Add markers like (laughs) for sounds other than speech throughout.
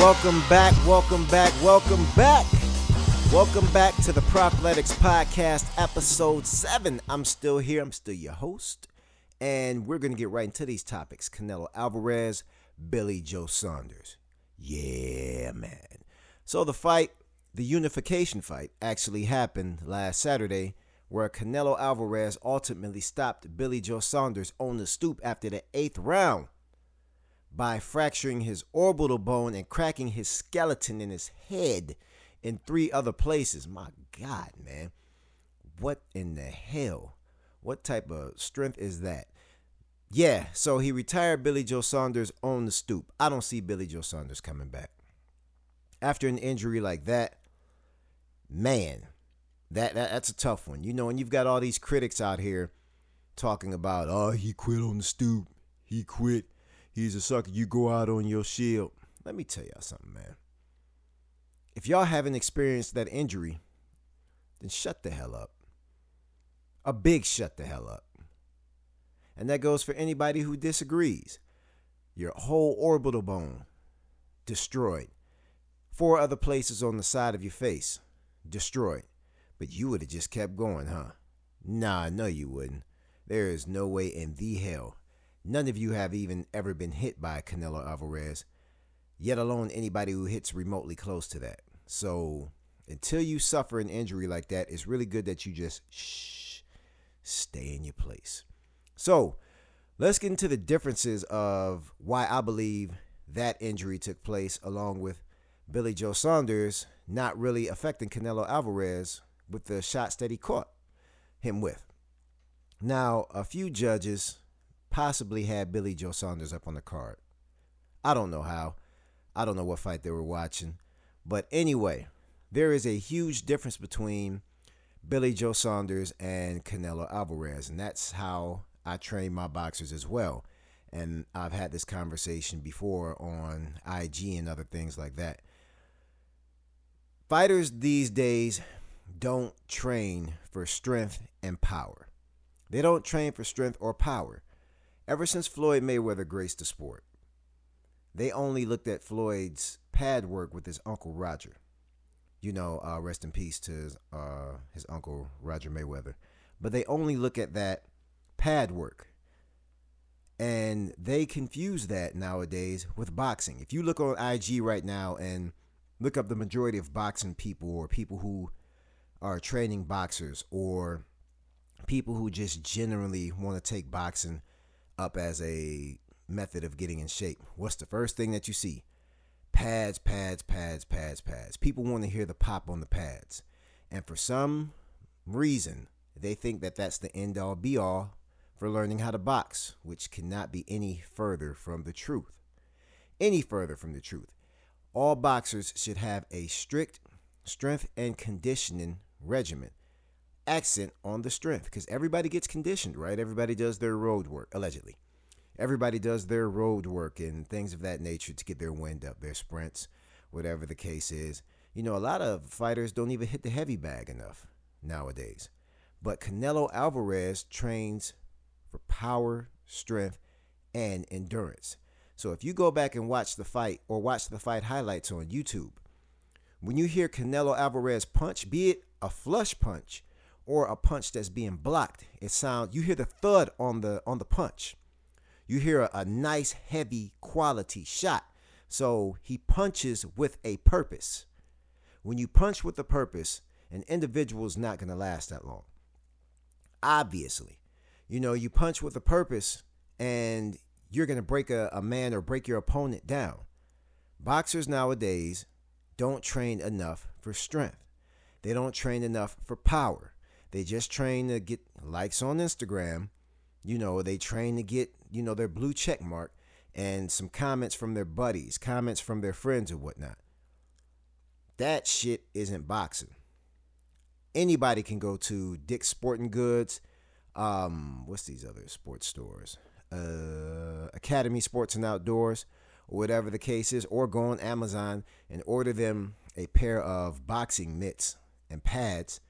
Welcome back, welcome back, welcome back. Welcome back to the Propletics Podcast, episode 7. I'm still here, I'm still your host, and we're going to get right into these topics Canelo Alvarez, Billy Joe Saunders. Yeah, man. So the fight, the unification fight, actually happened last Saturday where Canelo Alvarez ultimately stopped Billy Joe Saunders on the stoop after the eighth round by fracturing his orbital bone and cracking his skeleton in his head in three other places. My God, man. What in the hell? What type of strength is that? Yeah, so he retired Billy Joe Saunders on the stoop. I don't see Billy Joe Saunders coming back. After an injury like that, man, that, that that's a tough one. You know, and you've got all these critics out here talking about, oh, he quit on the stoop. He quit. He's a sucker. You go out on your shield. Let me tell y'all something, man. If y'all haven't experienced that injury, then shut the hell up. A big shut the hell up. And that goes for anybody who disagrees. Your whole orbital bone destroyed. Four other places on the side of your face destroyed. But you would have just kept going, huh? Nah, no, you wouldn't. There is no way in the hell. None of you have even ever been hit by Canelo Alvarez, yet alone anybody who hits remotely close to that. So until you suffer an injury like that, it's really good that you just shh, stay in your place. So let's get into the differences of why I believe that injury took place, along with Billy Joe Saunders not really affecting Canelo Alvarez with the shots that he caught him with. Now, a few judges possibly had Billy Joe Saunders up on the card. I don't know how. I don't know what fight they were watching. But anyway, there is a huge difference between Billy Joe Saunders and Canelo Alvarez. And that's how I train my boxers as well. And I've had this conversation before on IG and other things like that. Fighters these days don't train for strength and power. They don't train for strength or power. Ever since Floyd Mayweather graced the sport, they only looked at Floyd's pad work with his uncle Roger. You know, uh, rest in peace to his, uh, his uncle Roger Mayweather. But they only look at that pad work. And they confuse that nowadays with boxing. If you look on IG right now and look up the majority of boxing people or people who are training boxers or people who just generally want to take boxing up as a method of getting in shape, what's the first thing that you see? Pads, pads, pads, pads, pads. People want to hear the pop on the pads. And for some reason, they think that that's the end all be all for learning how to box, which cannot be any further from the truth. Any further from the truth. All boxers should have a strict strength and conditioning regimen. Accent on the strength, because everybody gets conditioned, right? Everybody does their road work, allegedly. Everybody does their road work and things of that nature to get their wind up, their sprints, whatever the case is. You know, a lot of fighters don't even hit the heavy bag enough nowadays. But Canelo Alvarez trains for power, strength, and endurance. So if you go back and watch the fight or watch the fight highlights on YouTube, when you hear Canelo Alvarez punch, be it a flush punch or a punch that's being blocked, it sounds you hear the thud on the on the punch. You hear a, a nice heavy quality shot. So he punches with a purpose. When you punch with a purpose, an individual is not going to last that long. Obviously, you know, you punch with a purpose and you're going to break a, a man or break your opponent down. Boxers nowadays don't train enough for strength. They don't train enough for power. They just train to get likes on Instagram. You know, they train to get, you know, their blue check mark and some comments from their buddies, comments from their friends or whatnot. That shit isn't boxing. Anybody can go to Dick's Sporting Goods. Um, what's these other sports stores? Uh, Academy Sports and Outdoors, or whatever the case is, or go on Amazon and order them a pair of boxing mitts and pads,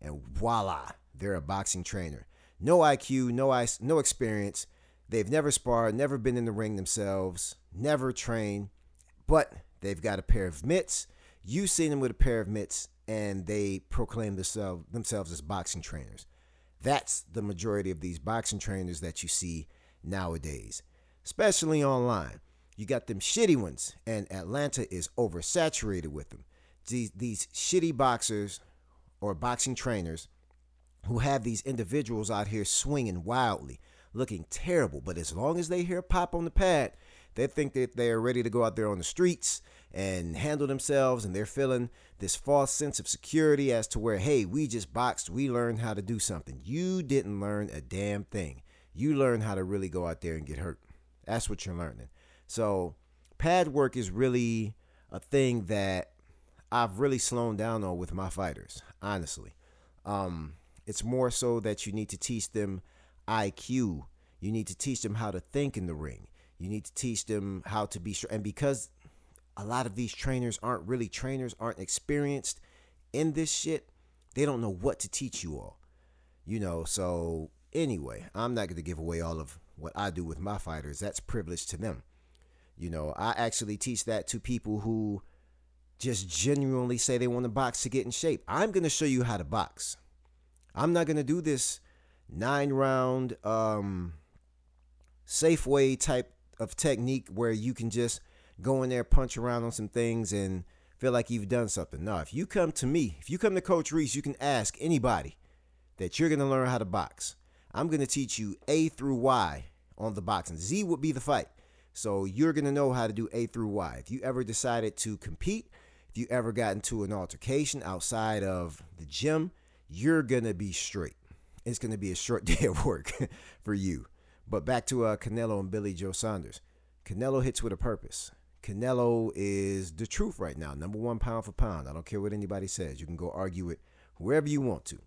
and voila, they're a boxing trainer. No IQ, no ice, no experience, They've never sparred, never been in the ring themselves, never trained, but they've got a pair of mitts. You've seen them with a pair of mitts, and they proclaim themselves, themselves as boxing trainers. That's the majority of these boxing trainers that you see nowadays, especially online. You got them shitty ones, and Atlanta is oversaturated with them. These, these shitty boxers or boxing trainers who have these individuals out here swinging wildly, looking terrible. But as long as they hear pop on the pad, they think that they are ready to go out there on the streets and handle themselves, and they're feeling this false sense of security as to where, hey, we just boxed, we learned how to do something. You didn't learn a damn thing. You learned how to really go out there and get hurt. That's what you're learning. So, pad work is really a thing that I've really slowed down on with my fighters, honestly. Um, it's more so that you need to teach them IQ. You need to teach them how to think in the ring. You need to teach them how to be sure. And because a lot of these trainers aren't really trainers, aren't experienced in this shit, they don't know what to teach you all. You know, so anyway, I'm not going to give away all of what I do with my fighters. That's privilege to them. You know, I actually teach that to people who just genuinely say they want to box to get in shape. I'm going to show you how to box. I'm not gonna do this nine round um Safeway type of technique where you can just go in there, punch around on some things, and feel like you've done something. No, if you come to me, if you come to Coach Reese, you can ask anybody that you're gonna learn how to box. I'm gonna teach you A through Y on the boxing. Z would be the fight. So you're gonna know how to do A through Y. If you ever decided to compete, if you ever got into an altercation outside of the gym, you're gonna be straight. It's gonna be a short (laughs) day of work (laughs) for you. But back to uh, Canelo and Billy Joe Saunders. Canelo hits with a purpose. Canelo is the truth right now, number one pound for pound. I don't care what anybody says. You can go argue it whoever you want to.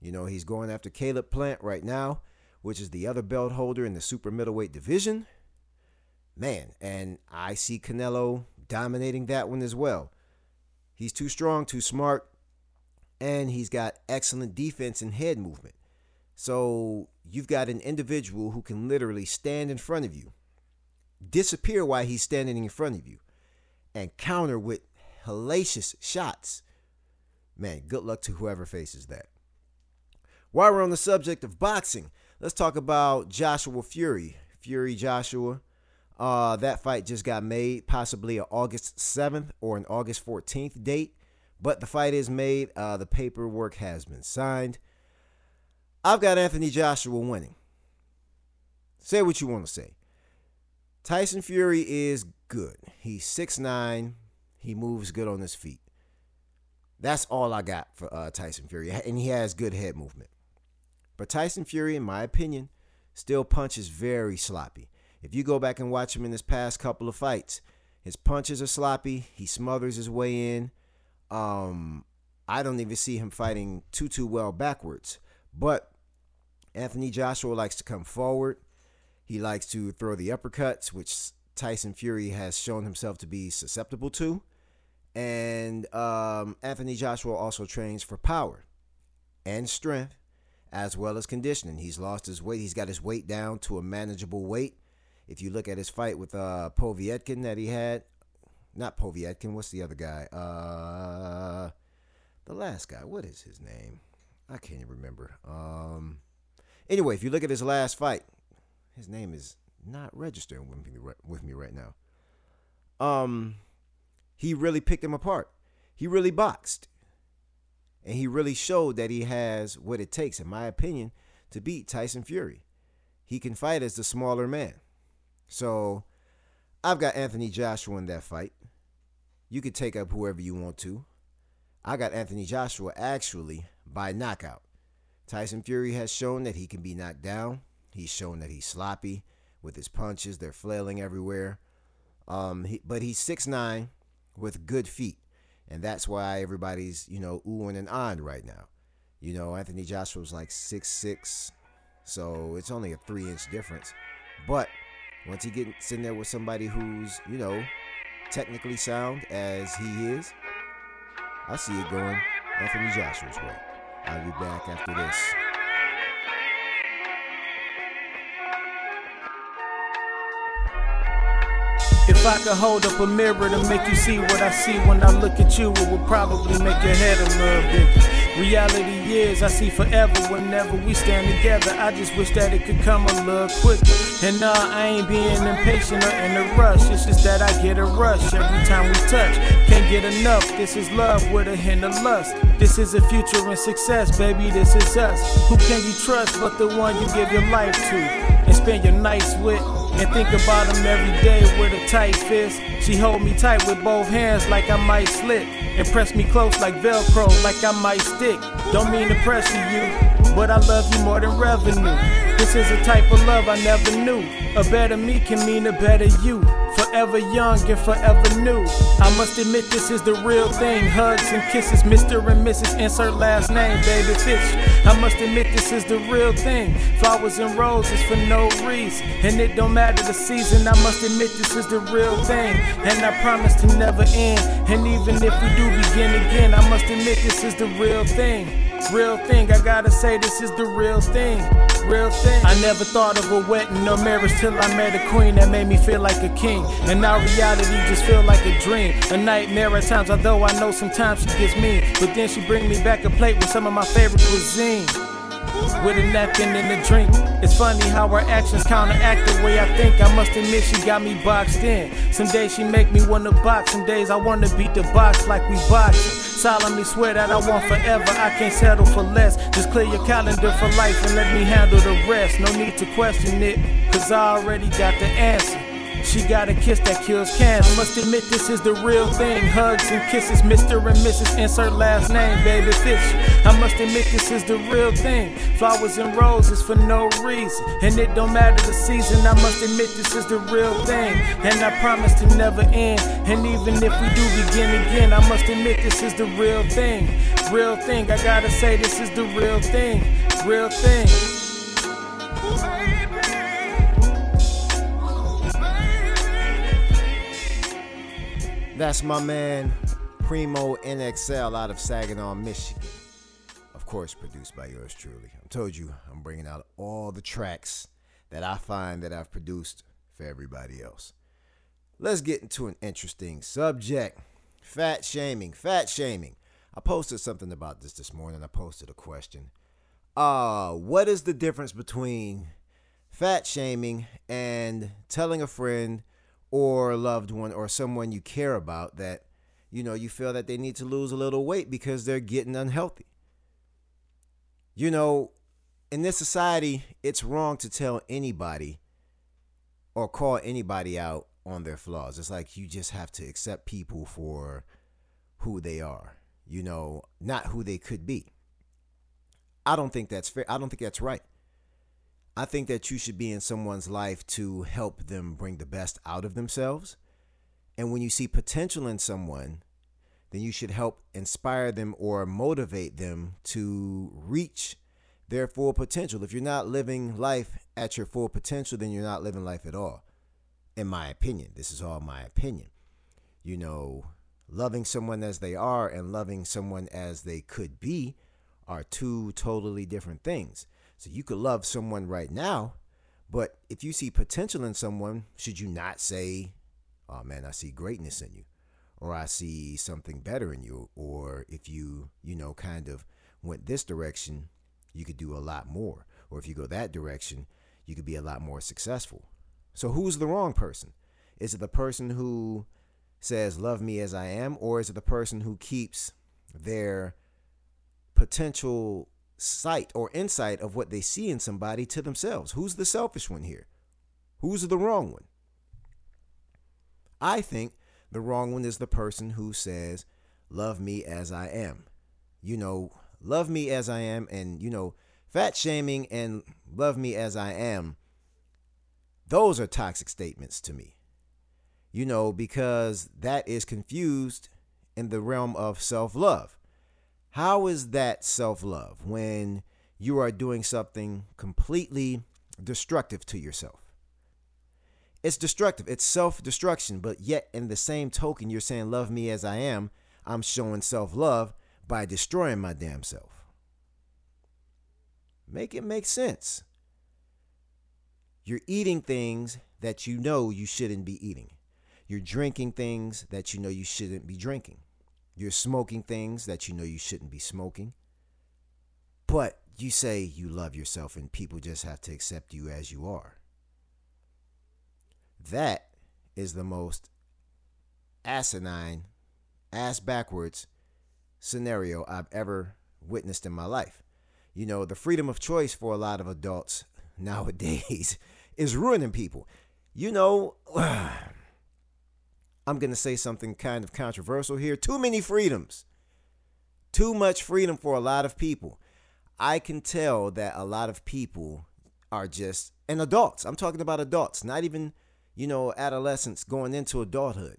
You know, he's going after Caleb Plant right now, which is the other belt holder in the super middleweight division. Man, and I see Canelo dominating that one as well. He's too strong, too smart, and he's got excellent defense and head movement. So you've got an individual who can literally stand in front of you, disappear while he's standing in front of you, and counter with hellacious shots. Man, good luck to whoever faces that. While we're on the subject of boxing, let's talk about Joshua Fury. Fury Joshua. Uh, that fight just got made, possibly an August 7th or an August 14th date. But the fight is made. Uh, the paperwork has been signed. I've got Anthony Joshua winning. Say what you want to say. Tyson Fury is good. He's 6'9. He moves good on his feet. That's all I got for uh, Tyson Fury. And he has good head movement. But Tyson Fury, in my opinion, still punches very sloppy. If you go back and watch him in his past couple of fights, his punches are sloppy. He smothers his way in. Um, I don't even see him fighting too too well backwards. But Anthony Joshua likes to come forward. He likes to throw the uppercuts, which Tyson Fury has shown himself to be susceptible to. And um, Anthony Joshua also trains for power and strength as well as conditioning. He's lost his weight. He's got his weight down to a manageable weight. If you look at his fight with uh, Povetkin that he had, not Povetkin. What's the other guy? Uh, the last guy. What is his name? I can't even remember. Um, anyway, if you look at his last fight, his name is not registering with me with me right now. Um, he really picked him apart. He really boxed, and he really showed that he has what it takes, in my opinion, to beat Tyson Fury. He can fight as the smaller man. So I've got Anthony Joshua in that fight. You could take up whoever you want to. I got Anthony Joshua actually by knockout. Tyson Fury has shown that he can be knocked down. He's shown that he's sloppy with his punches. They're flailing everywhere. Um, he, but he's 6'9 with good feet. And that's why everybody's, you know, oohing and ahhing right now. You know, Anthony Joshua's like 6'6. So it's only a three inch difference. But once he gets in there with somebody who's, you know, technically sound as he is, I see it going Anthony Joshua's way. I'll be back after this. If I could hold up a mirror to make you see what I see when I look at you, it would probably make your head a little bit. Reality is, I see forever whenever we stand together. I just wish that it could come a little quicker. And nah, I ain't being impatient or in a rush. It's just that I get a rush every time we touch. Can't get enough. This is love with a hint of lust. This is a future and success, baby. This is us. Who can you trust but the one you give your life to and spend your nights with? And think about him every day with a tight fist. She hold me tight with both hands like I might slip, and press me close like Velcro, like I might stick. Don't mean to pressure you, but I love you more than revenue. This is a type of love I never knew. A better me can mean a better you. Forever young and forever new. I must admit this is the real thing. Hugs and kisses, Mr. and Mrs. Insert last name, baby Fitch. I must admit this is the real thing. Flowers and roses for no reason. And it don't matter the season. I must admit this is the real thing. And I promise to never end. And even if we do begin again, I must admit this is the real thing. Real thing, I gotta say this is the real thing. Real thing. I never thought of a wedding or marriage till I met a queen that made me feel like a king. And now reality just feel like a dream. A nightmare at times, although I know sometimes she gets mean. But then she bring me back a plate with some of my favorite cuisine with a napkin and a drink. It's funny how her actions counteract the way I think. I must admit she got me boxed in. Some days she make me wanna box, some days I wanna beat the box like we boxing. Solemnly swear that I want forever, I can't settle for less. Just clear your calendar for life and let me handle the rest. No need to question it, cause I already got the answer. She got a kiss that kills. I must admit this is the real thing. Hugs and kisses, Mr. and Mrs. Insert last name, baby Fitch. I must admit this is the real thing. Flowers and roses for no reason. And it don't matter the season. I must admit this is the real thing. And I promise to never end. And even if we do begin again, I must admit this is the real thing. Real thing. I gotta say this is the real thing. Real thing. That's my man Primo NXL out of Saginaw, Michigan. Of course, produced by yours truly. I told you I'm bringing out all the tracks that I find that I've produced for everybody else. Let's get into an interesting subject fat shaming. Fat shaming. I posted something about this this morning. I posted a question. Uh, what is the difference between fat shaming and telling a friend or a loved one or someone you care about that you know you feel that they need to lose a little weight because they're getting unhealthy. You know in this society it's wrong to tell anybody or call anybody out on their flaws. It's like you just have to accept people for who they are you know not who they could be. I don't think that's fair. I don't think that's right I think that you should be in someone's life to help them bring the best out of themselves. And when you see potential in someone, then you should help inspire them or motivate them to reach their full potential. If you're not living life at your full potential, then you're not living life at all. In my opinion, this is all my opinion. You know, loving someone as they are and loving someone as they could be are two totally different things. So you could love someone right now, but if you see potential in someone, should you not say, "Oh man, I see greatness in you," or "I see something better in you," or if you, you know, kind of went this direction, you could do a lot more, or if you go that direction, you could be a lot more successful. So who's the wrong person? Is it the person who says, Love me as I am, or is it the person who keeps their potential sight or insight of what they see in somebody to themselves. Who's the selfish one here? Who's the wrong one? I think the wrong one is the person who says, Love me as I am. You know, love me as I am, and, you know, fat shaming and love me as I am, those are toxic statements to me. You know, because that is confused in the realm of self love. How is that self love when you are doing something completely destructive to yourself? It's destructive, it's self destruction, but yet in the same token, you're saying, Love me as I am. I'm showing self love by destroying my damn self. Make it make sense. You're eating things that you know you shouldn't be eating. You're drinking things that you know you shouldn't be drinking. You're smoking things that you know you shouldn't be smoking. But you say you love yourself and people just have to accept you as you are. That is the most asinine, ass backwards scenario I've ever witnessed in my life. You know, the freedom of choice for a lot of adults (laughs) nowadays is ruining people. You know, (sighs) I'm going to say something kind of controversial here. Too many freedoms. Too much freedom for a lot of people. I can tell that a lot of people are just, and adults, I'm talking about adults, not even, you know, adolescents going into adulthood.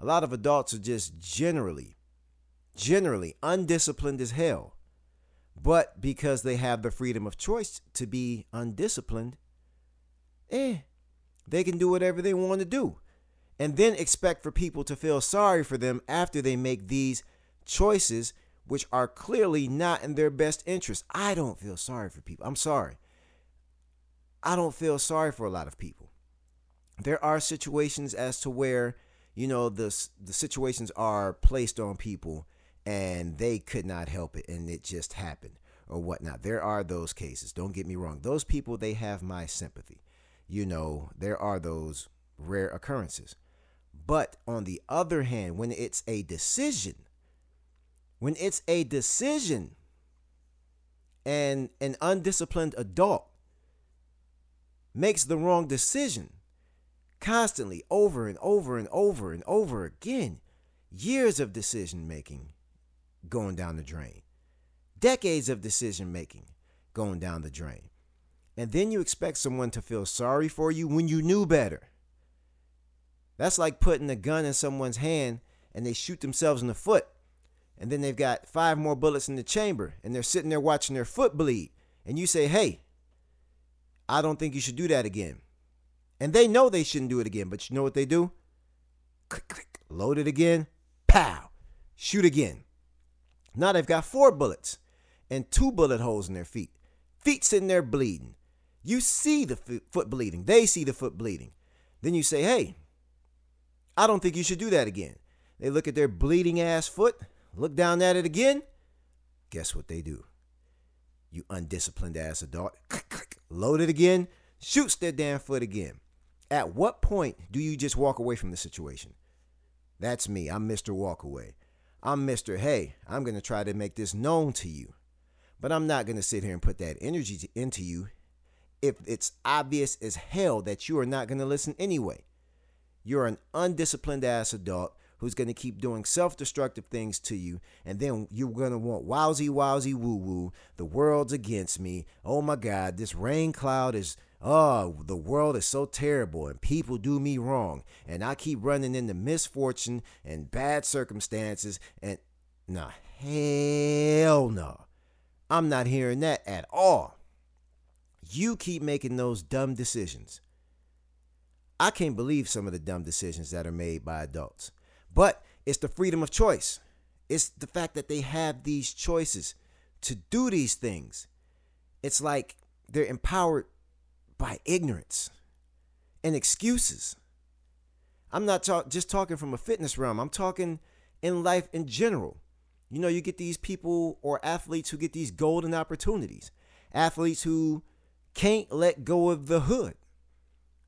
A lot of adults are just generally, generally undisciplined as hell. But because they have the freedom of choice to be undisciplined, eh, they can do whatever they want to do and then expect for people to feel sorry for them after they make these choices which are clearly not in their best interest. I don't feel sorry for people. I'm sorry. I don't feel sorry for a lot of people. There are situations as to where, you know, the the situations are placed on people and they could not help it and it just happened or whatnot. There are those cases. Don't get me wrong. Those people, they have my sympathy. You know, there are those rare occurrences. But on the other hand, when it's a decision, when it's a decision and an undisciplined adult makes the wrong decision constantly over and over and over and over again, years of decision making going down the drain, decades of decision making going down the drain. And then you expect someone to feel sorry for you when you knew better. That's like putting a gun in someone's hand and they shoot themselves in the foot. And then they've got five more bullets in the chamber and they're sitting there watching their foot bleed. And you say, hey, I don't think you should do that again. And they know they shouldn't do it again, but you know what they do? Click, click, load it again, pow, shoot again. Now they've got four bullets and two bullet holes in their feet. Feet sitting there bleeding. You see the foot bleeding, they see the foot bleeding. Then you say, hey, I don't think you should do that again. They look at their bleeding ass foot, look down at it again. Guess what they do? You undisciplined ass adult. (laughs) Load it again, shoots their damn foot again. At what point do you just walk away from the situation? That's me. I'm Mr. Walkaway. I'm Mr. Hey, I'm going to try to make this known to you. But I'm not going to sit here and put that energy into you if it's obvious as hell that you are not going to listen anyway. You're an undisciplined ass adult who's going to keep doing self destructive things to you. And then you're going to want wowsy, wowsy, woo woo. The world's against me. Oh my God, this rain cloud is, oh, the world is so terrible and people do me wrong. And I keep running into misfortune and bad circumstances. And nah, hell no. I'm not hearing that at all. You keep making those dumb decisions. I can't believe some of the dumb decisions that are made by adults. But it's the freedom of choice. It's the fact that they have these choices to do these things. It's like they're empowered by ignorance and excuses. I'm not talk- just talking from a fitness realm, I'm talking in life in general. You know, you get these people or athletes who get these golden opportunities, athletes who can't let go of the hood.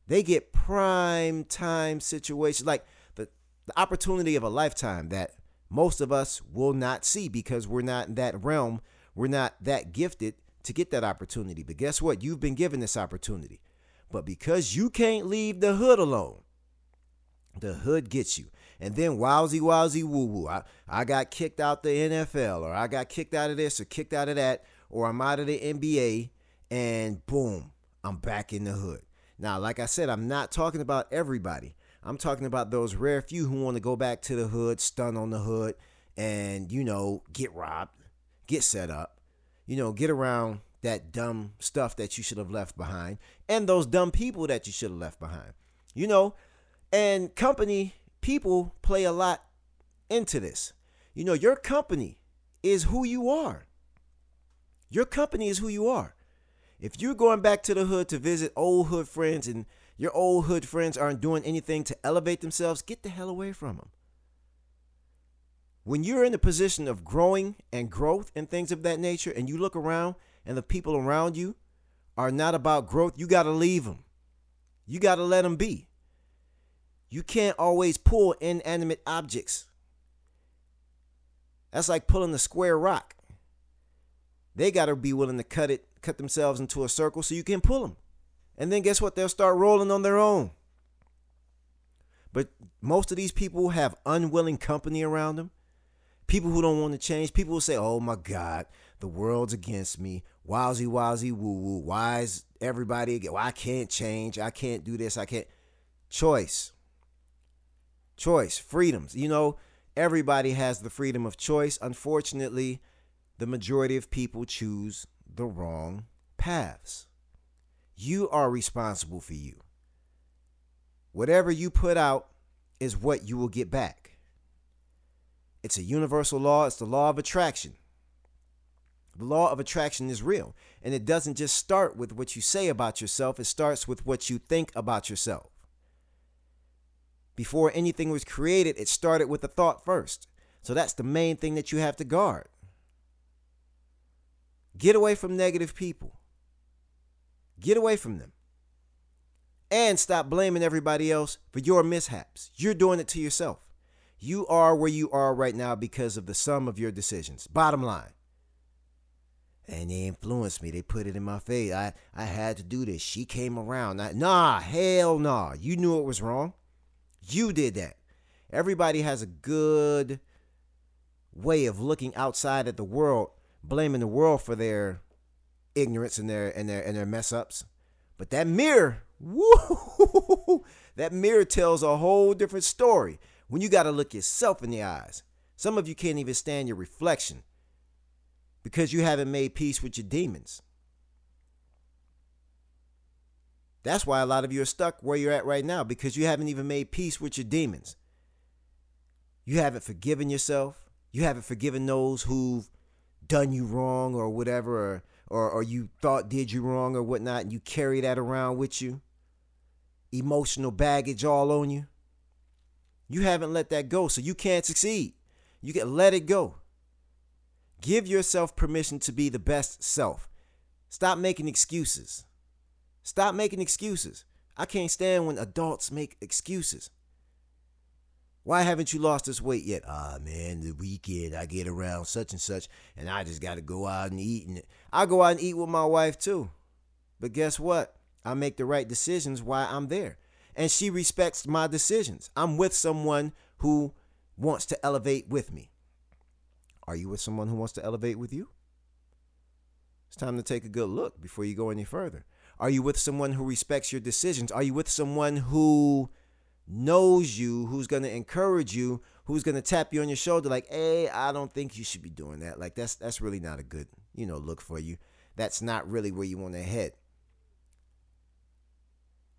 They get prime time situations like the, the opportunity of a lifetime that most of us will not see because we're not in that realm. We're not that gifted to get that opportunity. But guess what? You've been given this opportunity. But because you can't leave the hood alone, the hood gets you. And then wowsy wowsy woo woo. I, I got kicked out the NFL or I got kicked out of this or kicked out of that or I'm out of the NBA and boom, I'm back in the hood. Now, like I said, I'm not talking about everybody. I'm talking about those rare few who want to go back to the hood, stun on the hood, and, you know, get robbed, get set up, you know, get around that dumb stuff that you should have left behind, and those dumb people that you should have left behind, you know, and company people play a lot into this. You know, your company is who you are. Your company is who you are. If you're going back to the hood to visit old hood friends and your old hood friends aren't doing anything to elevate themselves, get the hell away from them. When you're in a position of growing and growth and things of that nature, and you look around and the people around you are not about growth, you got to leave them. You got to let them be. You can't always pull inanimate objects. That's like pulling a square rock. They got to be willing to cut it, cut themselves into a circle so you can pull them. And then guess what? They'll start rolling on their own. But most of these people have unwilling company around them. People who don't want to change. People will say, oh my God, the world's against me. Wowsy, wowsy, woo woo. Why is everybody, well, I can't change. I can't do this. I can't. Choice. Choice. Freedoms. You know, everybody has the freedom of choice. Unfortunately, the majority of people choose the wrong paths. You are responsible for you. Whatever you put out is what you will get back. It's a universal law, it's the law of attraction. The law of attraction is real, and it doesn't just start with what you say about yourself, it starts with what you think about yourself. Before anything was created, it started with a thought first. So that's the main thing that you have to guard. Get away from negative people. Get away from them. And stop blaming everybody else for your mishaps. You're doing it to yourself. You are where you are right now because of the sum of your decisions. Bottom line. And they influenced me. They put it in my face. I, I had to do this. She came around. I, nah, hell nah. You knew it was wrong. You did that. Everybody has a good way of looking outside at the world, blaming the world for their ignorance and their and their and their mess ups. But that mirror, (laughs) woo, that mirror tells a whole different story when you got to look yourself in the eyes. Some of you can't even stand your reflection because you haven't made peace with your demons. That's why a lot of you are stuck where you're at right now because you haven't even made peace with your demons. You haven't forgiven yourself. You haven't forgiven those who've done you wrong or whatever, or, or, or you thought did you wrong or whatnot, and you carry that around with you. Emotional baggage all on you. You haven't let that go, so you can't succeed. You can let it go. Give yourself permission to be the best self. Stop making excuses. Stop making excuses. I can't stand when adults make excuses. Why haven't you lost this weight yet? Ah, man, the weekend I get around such and such, and I just got to go out and eat. And I go out and eat with my wife too. But guess what? I make the right decisions while I'm there and she respects my decisions. I'm with someone who wants to elevate with me. Are you with someone who wants to elevate with you? It's time to take a good look before you go any further. Are you with someone who respects your decisions? Are you with someone who knows you, who's going to encourage you, who's going to tap you on your shoulder like, "Hey, I don't think you should be doing that." Like that's that's really not a good, you know, look for you. That's not really where you want to head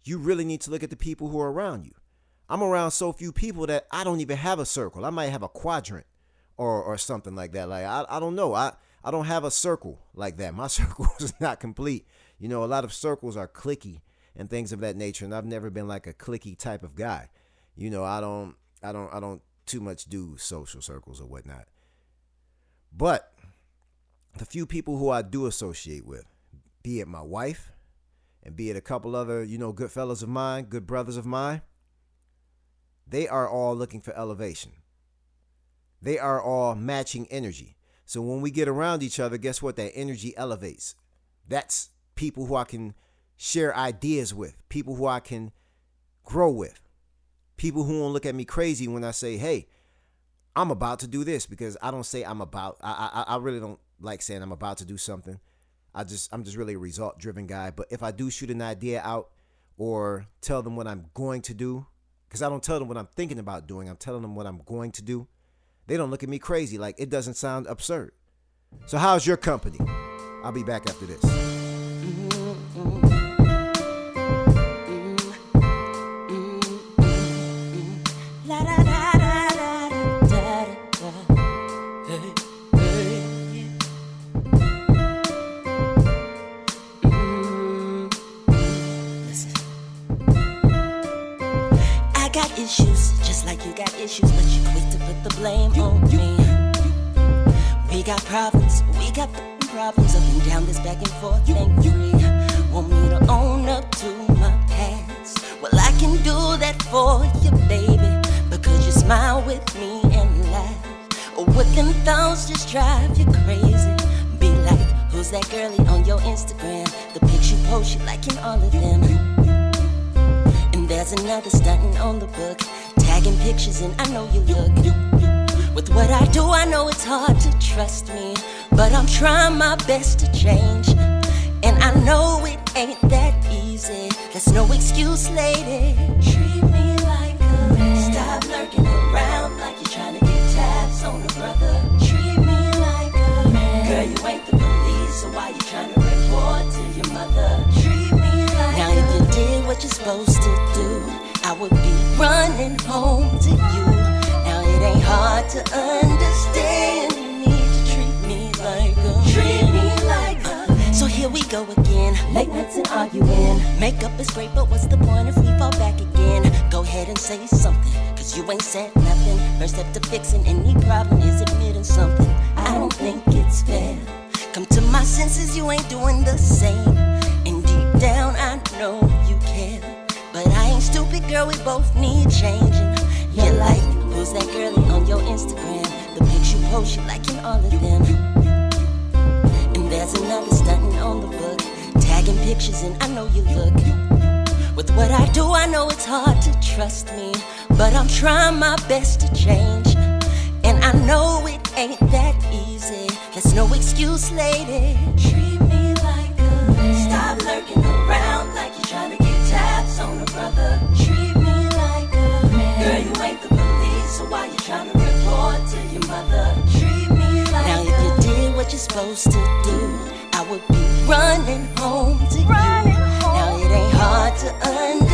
you really need to look at the people who are around you. I'm around so few people that I don't even have a circle. I might have a quadrant or or something like that. Like I, I don't know. I, I don't have a circle like that. My (laughs) circle is not complete. You know, a lot of circles are clicky and things of that nature, and I've never been like a clicky type of guy. You know, I don't I don't I don't too much do social circles or whatnot. But the few people who I do associate with, be it my wife, and be it a couple other, you know, good fellows of mine, good brothers of mine, they are all looking for elevation. They are all matching energy. So when we get around each other, guess what? That energy elevates. That's people who I can share ideas with, people who I can grow with, people who won't look at me crazy when I say, hey, I'm about to do this because I don't say I'm about, I, I, I really don't like saying I'm about to do something. I just I'm just really a result driven guy. But if I do shoot an idea out or tell them what I'm going to do, because I don't tell them what I'm thinking about doing, I'm telling them what I'm going to do. They don't look at me crazy. Like it doesn't sound absurd. So how's your company? I'll be back after this. Blame on me. We got problems, we got problems up and down this back and forth thing free. Want me to own up to my past? Well, I can do that for you, baby, because you smile with me and laugh. Or what them thoughts just drive you crazy? Be like, who's that girlie on your Instagram? The you post, you liking all of them. And there's another stunting on the book, tagging pictures, and I know you look. With what I do, I know it's hard to trust me, but I'm trying my best to change. And I know it ain't that easy. There's no excuse, lady. Treat me like a man. Stop lurking around like you're trying to get tabs on a brother. Treat me like a man. Girl, you ain't the police, so why you trying to report to your mother? Treat me like Now, if you did what you're supposed to do, I would be running home to you. It ain't hard to understand. You need to treat me like a Treat me like a So here we go again. Late nights and arguing. Makeup is great, but what's the point if we fall back again? Go ahead and say something, cause you ain't said nothing. First step to fixing any problem is admitting something. I don't think it's fair. Come to my senses, you ain't doing the same. And deep down, I know you care. But I ain't stupid, girl, we both need changing. You're like, who's that girlie on your Instagram? The pics you post, you liking all of them. And there's another stunting on the book, tagging pictures, and I know you look. With what I do, I know it's hard to trust me, but I'm trying my best to change. And I know it ain't that easy. There's no excuse, lady. Treat why you trying to report to your mother? Treat me like Now, if you did what you're supposed to do, I would be running home to you. Now, it ain't hard to understand.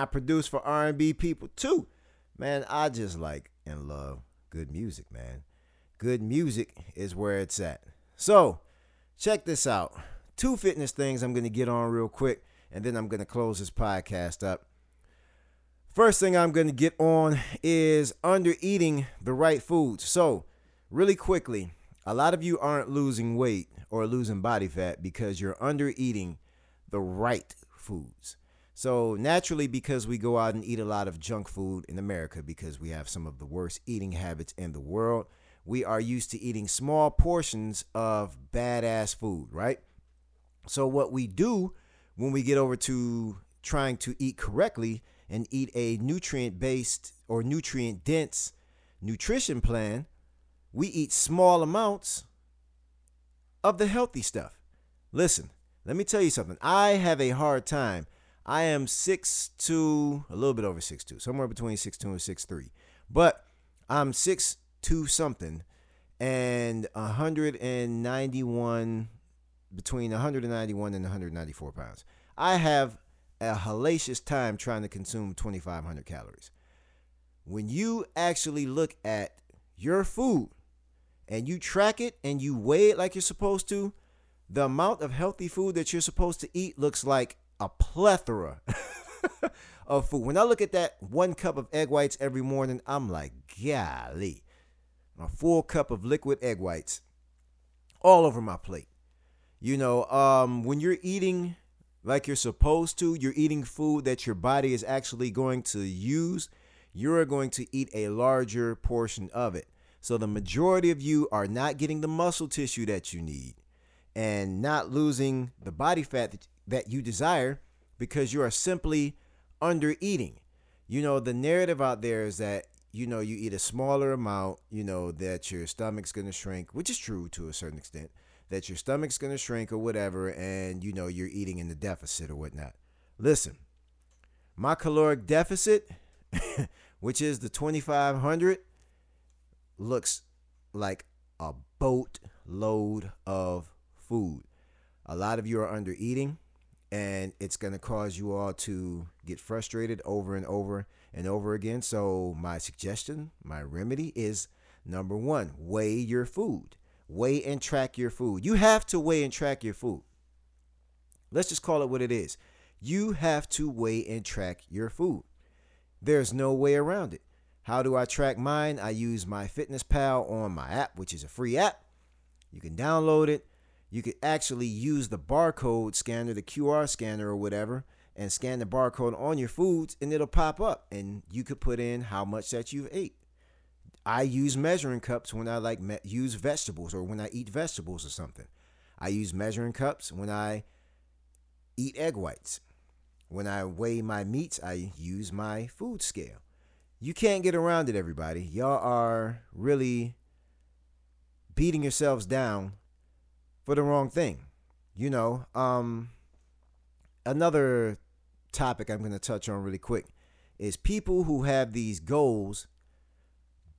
I produce for R&B people too. Man, I just like and love good music, man. Good music is where it's at. So, check this out. Two fitness things I'm going to get on real quick, and then I'm going to close this podcast up. First thing I'm going to get on is under eating the right foods. So, really quickly, a lot of you aren't losing weight or losing body fat because you're under eating the right foods. So, naturally, because we go out and eat a lot of junk food in America, because we have some of the worst eating habits in the world, we are used to eating small portions of badass food, right? So, what we do when we get over to trying to eat correctly and eat a nutrient based or nutrient dense nutrition plan, we eat small amounts of the healthy stuff. Listen, let me tell you something. I have a hard time. I am 6'2, a little bit over 6'2, somewhere between 6'2 and 6'3. But I'm 6'2 something and 191 between 191 and 194 pounds. I have a hellacious time trying to consume 2,500 calories. When you actually look at your food and you track it and you weigh it like you're supposed to, the amount of healthy food that you're supposed to eat looks like a plethora (laughs) of food. When I look at that one cup of egg whites every morning, I'm like, golly, a full cup of liquid egg whites all over my plate. You know, um, when you're eating like you're supposed to, you're eating food that your body is actually going to use, you're going to eat a larger portion of it. So the majority of you are not getting the muscle tissue that you need and not losing the body fat that, you desire because you are simply under eating. You know, the narrative out there is that you know you eat a smaller amount, you know that your stomach's going to shrink, which is true to a certain extent, that your stomach's going to shrink or whatever and you know you're eating in the deficit or whatnot. Listen, my caloric deficit, (laughs) which is the 2500, looks like a boatload of food. A lot of you are under eating, and it's going to cause you all to get frustrated over and over and over again. So, my suggestion, my remedy is number one, weigh your food. Weigh and track your food. You have to weigh and track your food. Let's just call it what it is. You have to weigh and track your food. There's no way around it. How do I track mine? I use MyFitnessPal on my app, which is a free app. You can download it. You can actually use the barcode scanner, the QR scanner or whatever, and scan the barcode on your foods and it'll pop up and you could put in how much that you've ate. I use measuring cups when I like me- use vegetables or when I eat vegetables or something. I use measuring cups when I eat egg whites. When I weigh my meats, I use my food scale. You can't get around it, everybody. Y'all are really beating yourselves down for the wrong thing. You know, um, another topic I'm going to touch on really quick is people who have these goals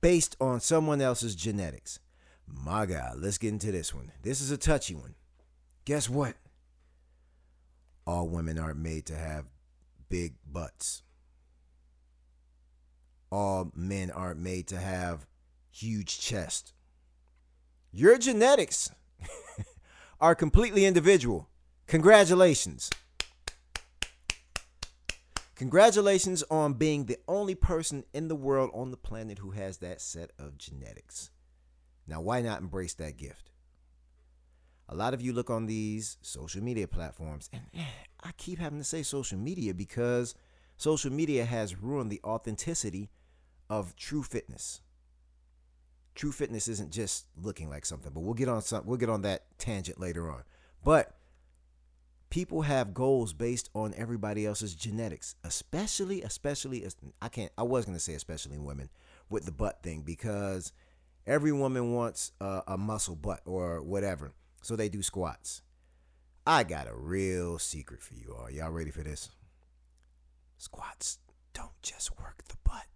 based on someone else's genetics. My God, let's get into this one. This is a touchy one. Guess what? All women aren't made to have big butts. All men aren't made to have huge chest. Your genetics (laughs) are completely individual. Congratulations. Congratulations on being the only person in the world on the planet who has that set of genetics. Now, why not embrace that gift? A lot of you look on these social media platforms, and I keep having to say social media because social media has ruined the authenticity of true fitness. True fitness isn't just looking like something, but we'll get on some we'll get on that tangent later on. But people have goals based on everybody else's genetics, especially especially I can't I was going to say especially women with the butt thing because every woman wants a, a muscle butt or whatever. So they do squats. I got a real secret for you all. Y'all ready for this? Squats don't just work the butt.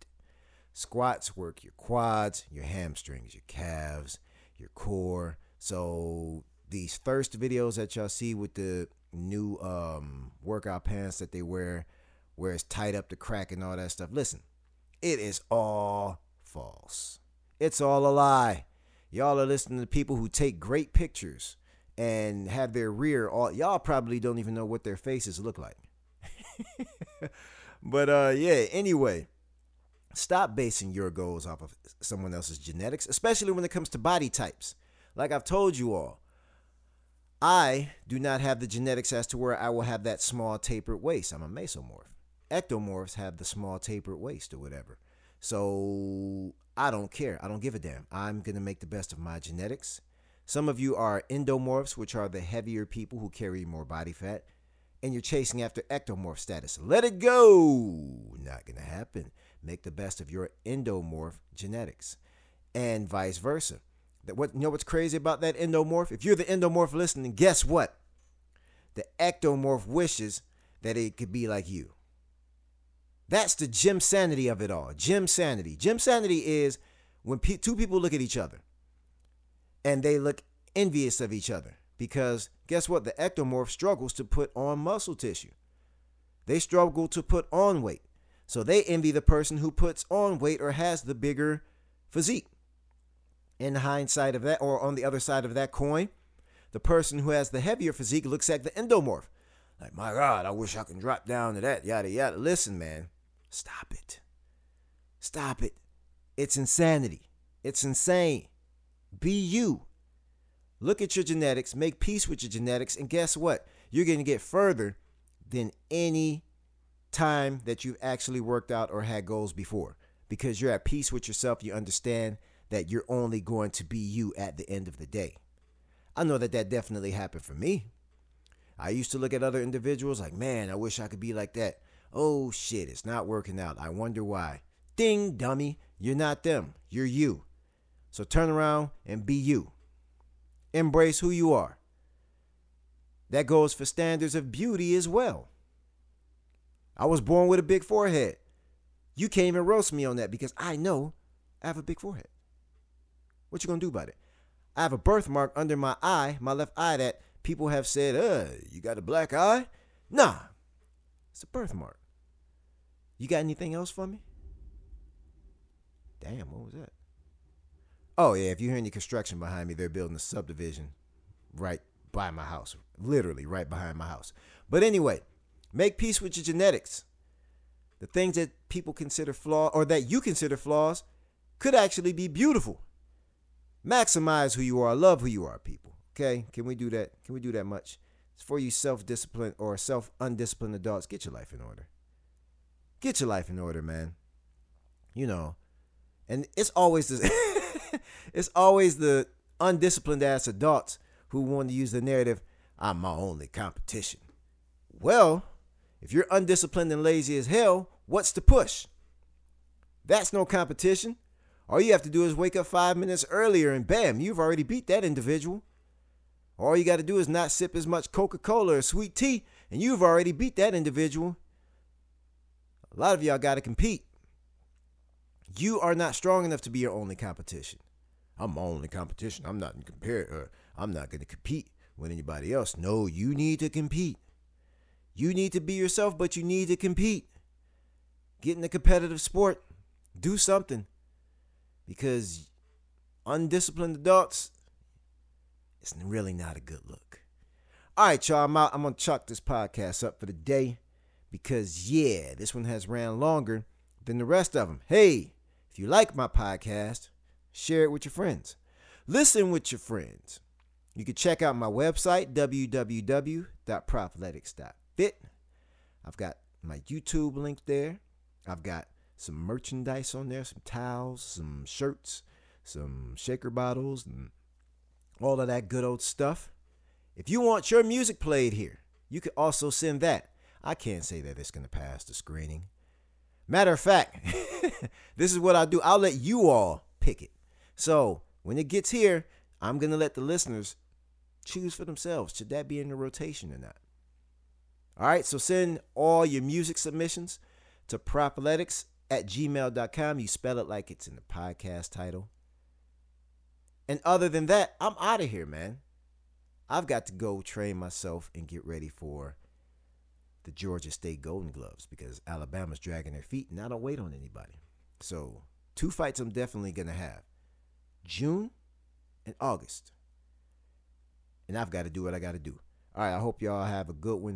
Squats work your quads, your hamstrings, your calves, your core. So these first videos that y'all see with the new um, workout pants that they wear, where it's tied up to crack and all that stuff. Listen, it is all false. It's all a lie. Y'all are listening to people who take great pictures and have their rear all y'all probably don't even know what their faces look like. (laughs) but uh yeah, anyway, stop basing your goals off of someone else's genetics, especially when it comes to body types. Like I've told you all, I do not have the genetics as to where I will have that small tapered waist. I'm a mesomorph. Ectomorphs have the small tapered waist or whatever. So I don't care. I don't give a damn. I'm going to make the best of my genetics. Some of you are endomorphs, which are the heavier people who carry more body fat, and you're chasing after ectomorph status. Let it go. Not going to happen. Make the best of your endomorph genetics, and vice versa. That what you know what's crazy about that endomorph? If you're the endomorph listening, guess what? The ectomorph wishes that it could be like you. That's the gym sanity of it all. Gym sanity. Gym sanity is when pe- two people look at each other and they look envious of each other because guess what? The ectomorph struggles to put on muscle tissue. They struggle to put on weight. So they envy the person who puts on weight or has the bigger physique in hindsight of that, or on the other side of that coin, the person who has the heavier physique looks at the endomorph. Like, my God, I wish I could drop down to that, yada, yada. Listen, man, stop it. Stop it. It's insanity. It's insane. Be you. Look at your genetics, make peace with your genetics, and guess what? You're going to get further than any time that you've actually worked out or had goals before because you're at peace with yourself. You understand that you're only going to be you at the end of the day. I know that that definitely happened for me. I used to look at other individuals like, man, I wish I could be like that. Oh shit, it's not working out. I wonder why. Ding, dummy. You're not them. You're you. So turn around and be you. Embrace who you are. That goes for standards of beauty as well. I was born with a big forehead. You can't even roast me on that because I know I have a big forehead. What you gonna do about it? I have a birthmark under my eye, my left eye, that people have said, uh, you got a black eye? Nah. It's a birthmark. You got anything else for me? Damn, what was that? Oh yeah, if you hear any construction behind me, they're building a subdivision right by my house. Literally right behind my house. But anyway, make peace with your genetics. The things that people consider flaw or that you consider flaws could actually be beautiful. Maximize who you are, love who you are, people. Okay? Can we do that? Can we do that much? It's for you self-disciplined or self-undisciplined adults. Get your life in order. Get your life in order, man. You know. And it's always the (laughs) it's always the undisciplined ass adults who want to use the narrative, I'm my only competition. Well, if you're undisciplined and lazy as hell, what's the push? That's no competition. All you have to do is wake up five minutes earlier and bam, you've already beat that individual. All you got to do is not sip as much Coca Cola or sweet tea, and you've already beat that individual. A lot of y'all got to compete. You are not strong enough to be your only competition. I'm my only competition. I'm not in compare. Uh, I'm not going to compete with anybody else. No, you need to compete. You need to be yourself, but you need to compete. Get in a competitive sport. Do something. Because undisciplined adults, it's really not a good look. All right, y'all. I'm out. I'm gonna chuck this podcast up for the day because yeah, this one has ran longer than the rest of them. Hey, if you like my podcast, share it with your friends. Listen with your friends. You can check out my website, www.propheletics.fit. I've got my YouTube link there. I've got some merchandise on there, some towels, some shirts, some shaker bottles, and all of that good old stuff. If you want your music played here, you can also send that. I can't say that it's going to pass the screening. Matter of fact, (laughs) this is what I'll do. I'll let you all pick it. So when it gets here, I'm going to let the listeners choose for themselves. Should that be in the rotation or not? All right, so send all your music submissions to propletics at gmail.com. You spell it like it's in the podcast title. And other than that, I'm out of here, man. I've got to go train myself and get ready for the Georgia State Golden Gloves because Alabama's dragging their feet and I don't wait on anybody. So, two fights I'm definitely going to have June and August. And I've got to do what I got to do. All right, I hope y'all have a good one.